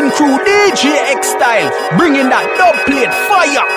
Spin Crew DJ X Style, bringing that dub plate fire.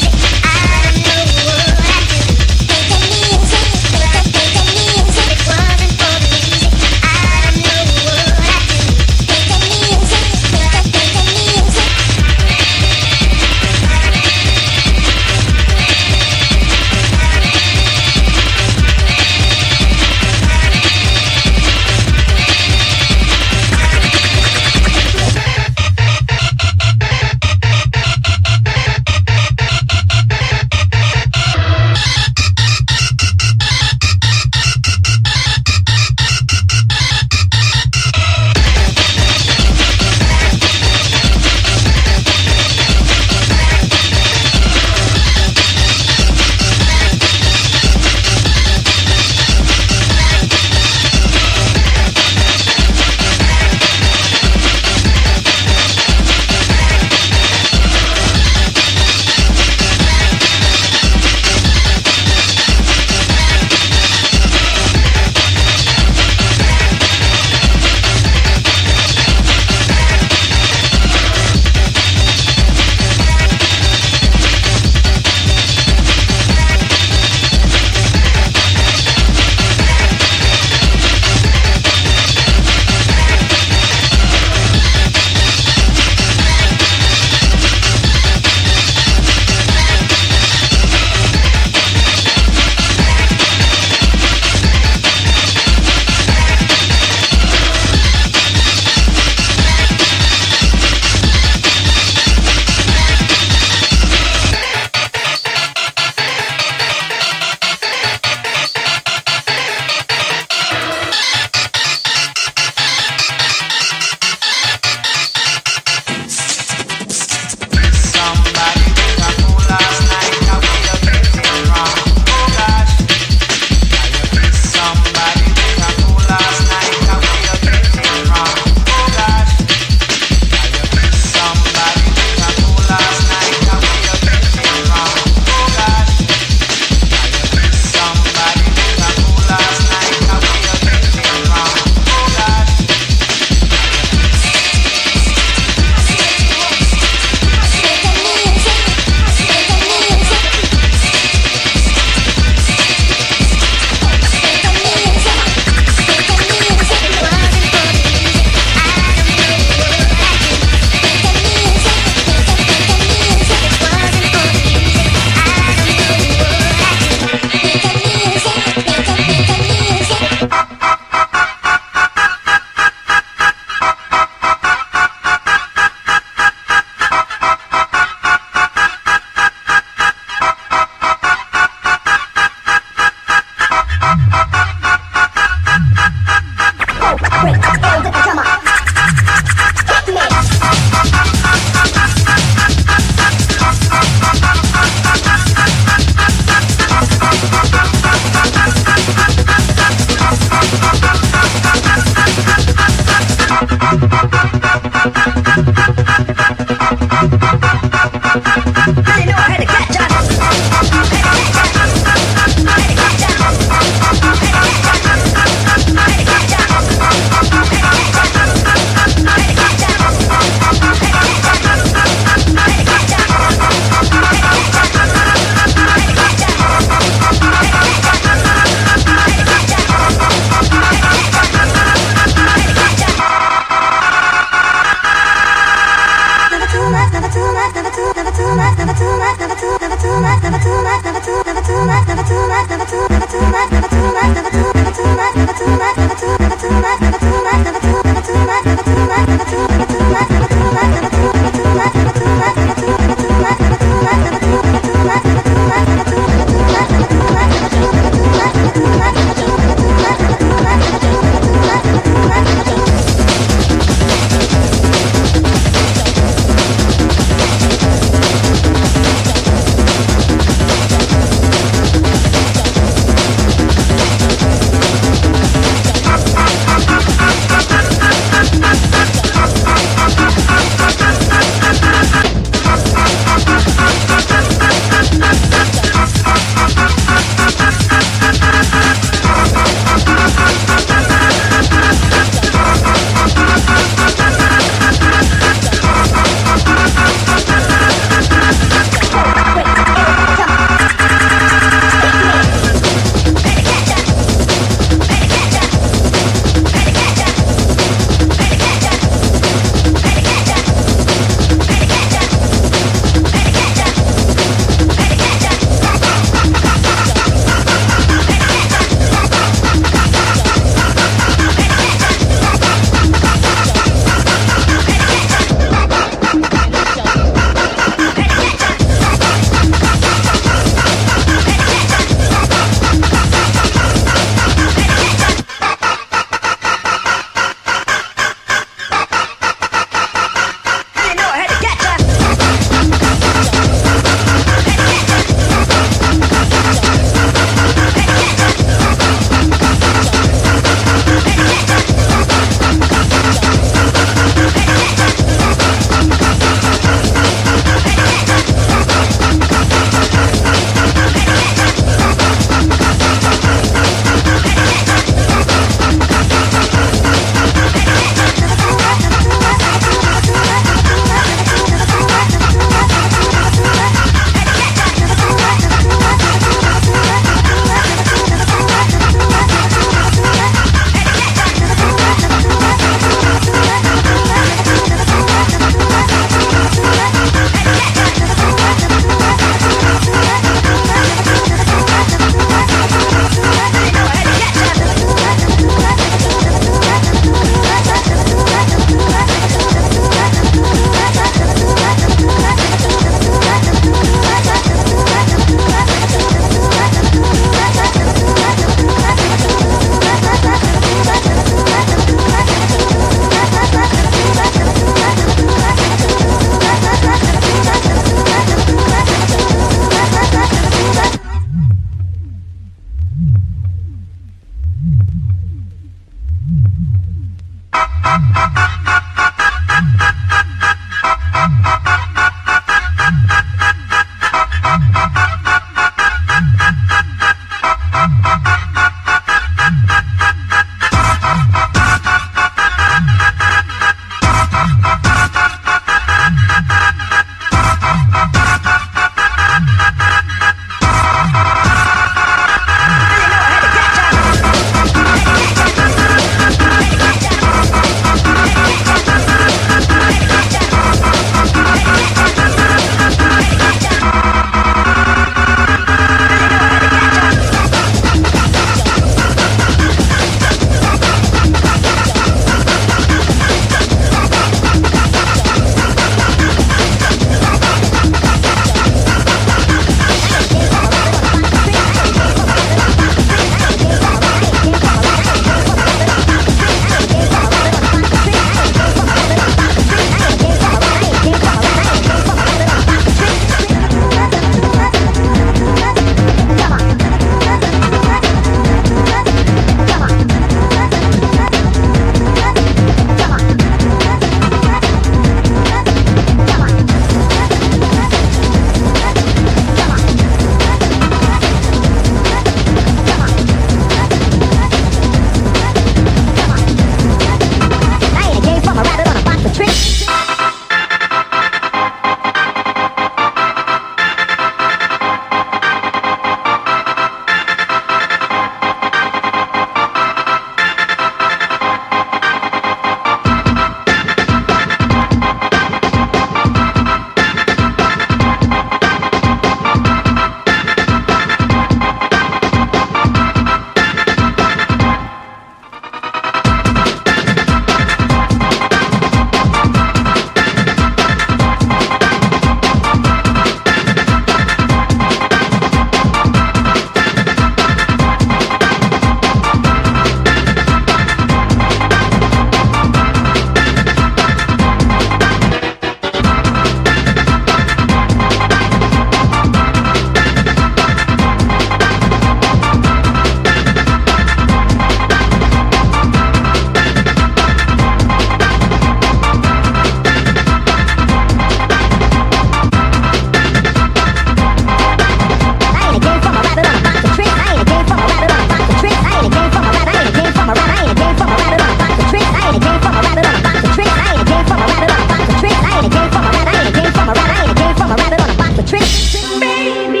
baby.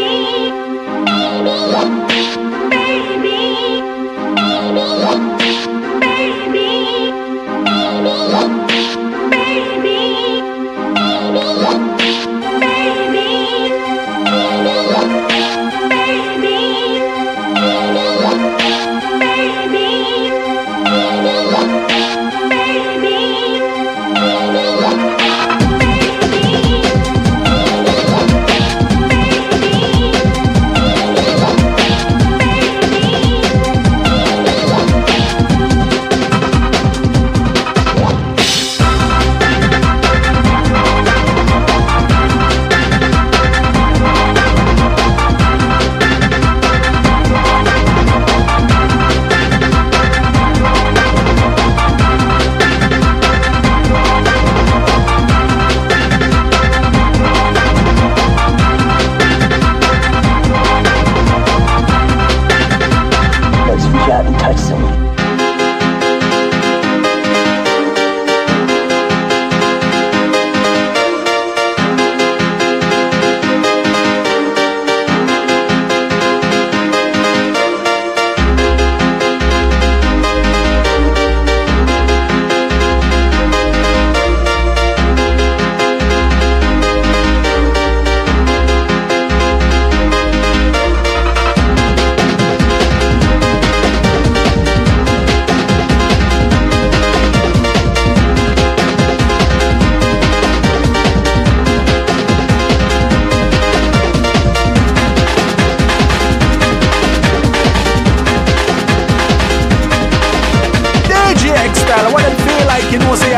girl. What them feel like, you know, say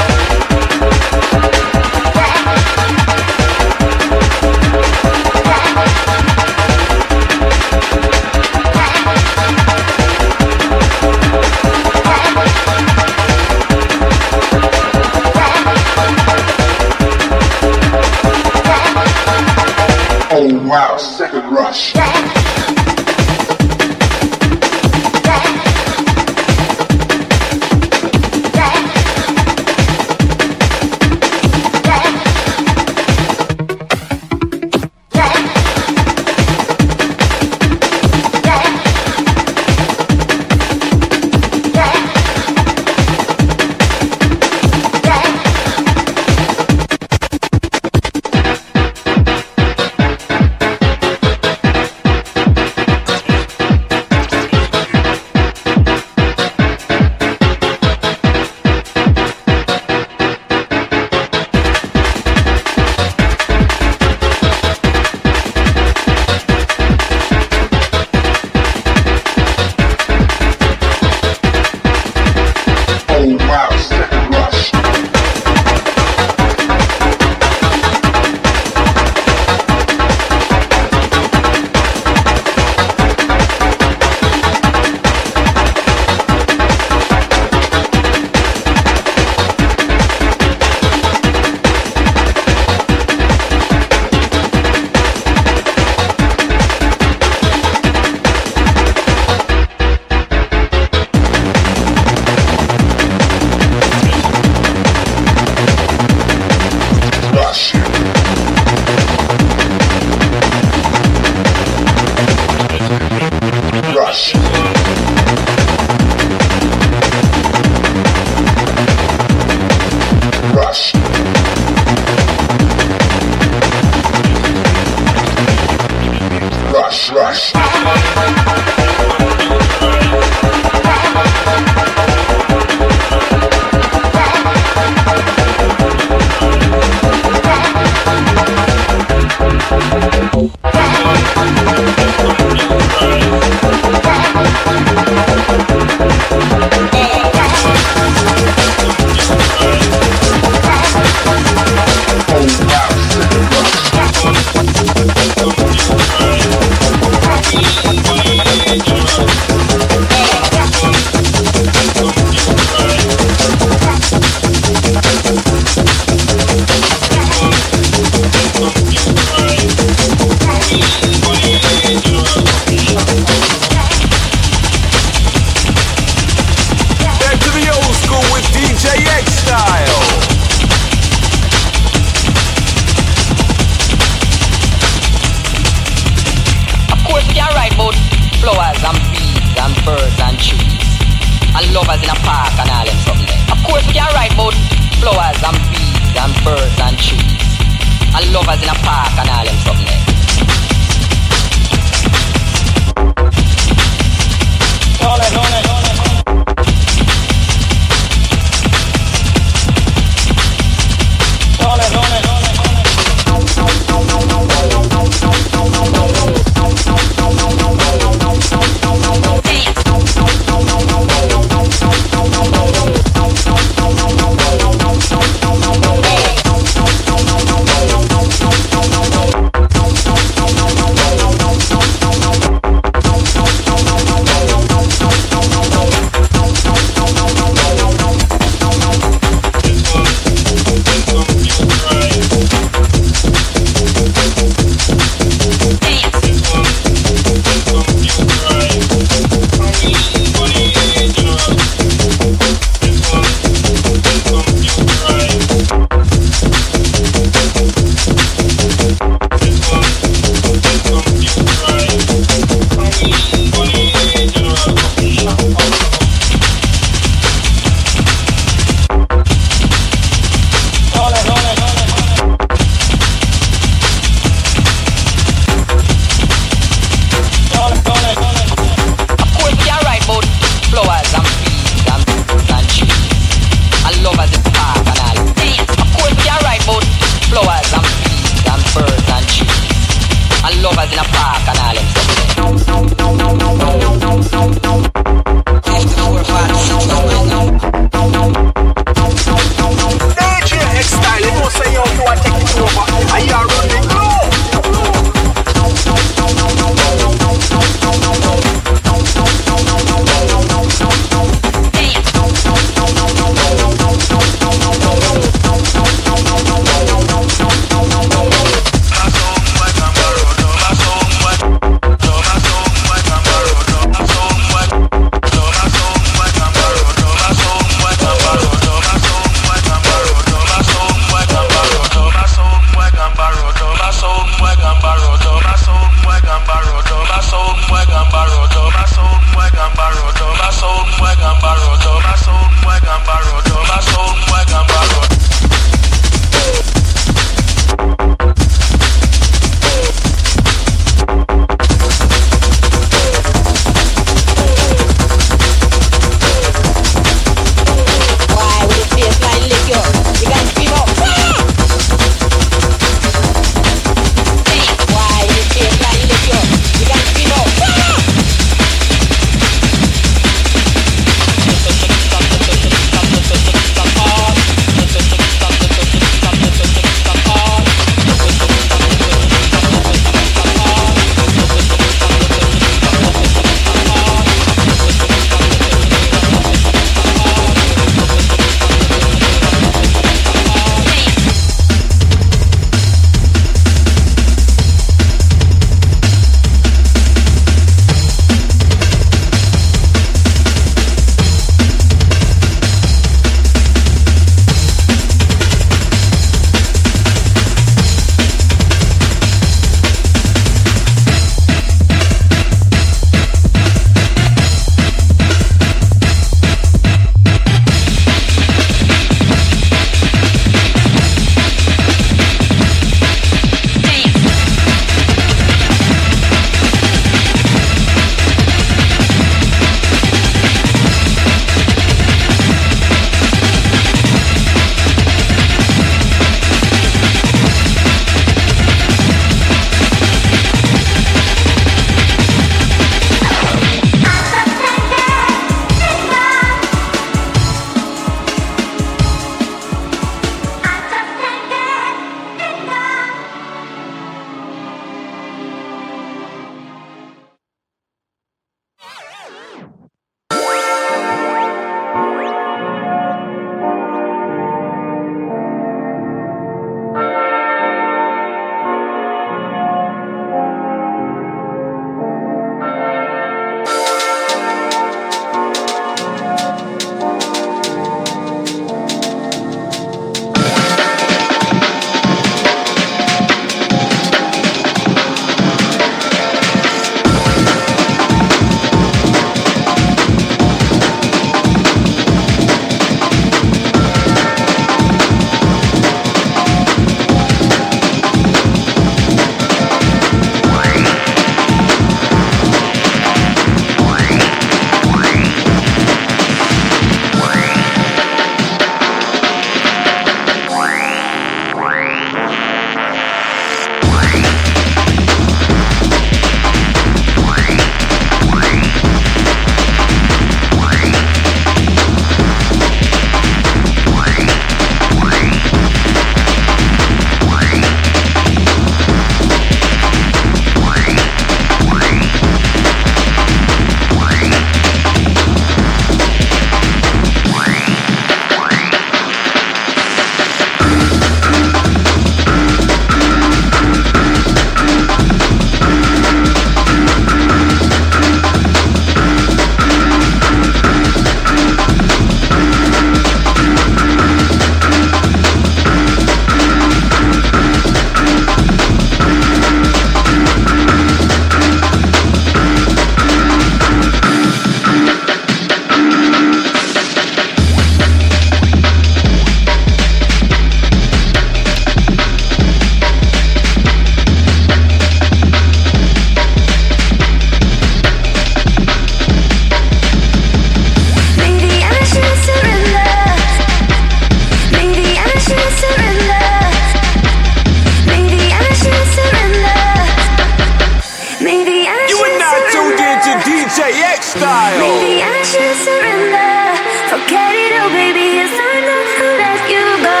baby, it's time to let you go.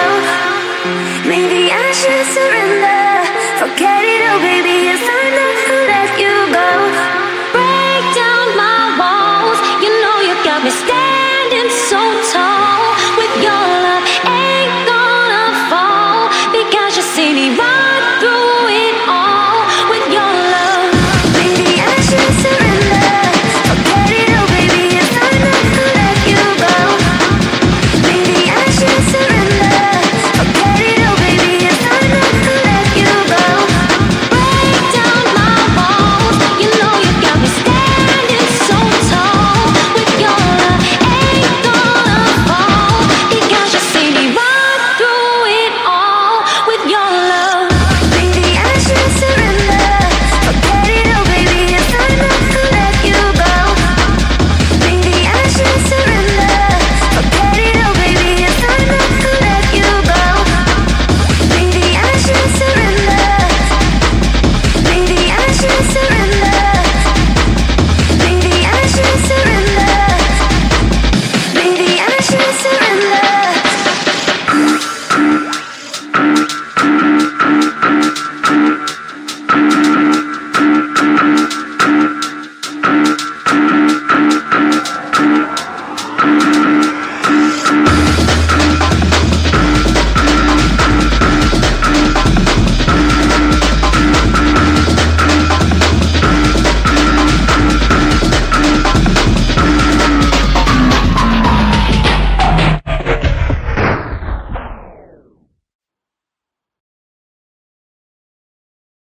Maybe I should surrender.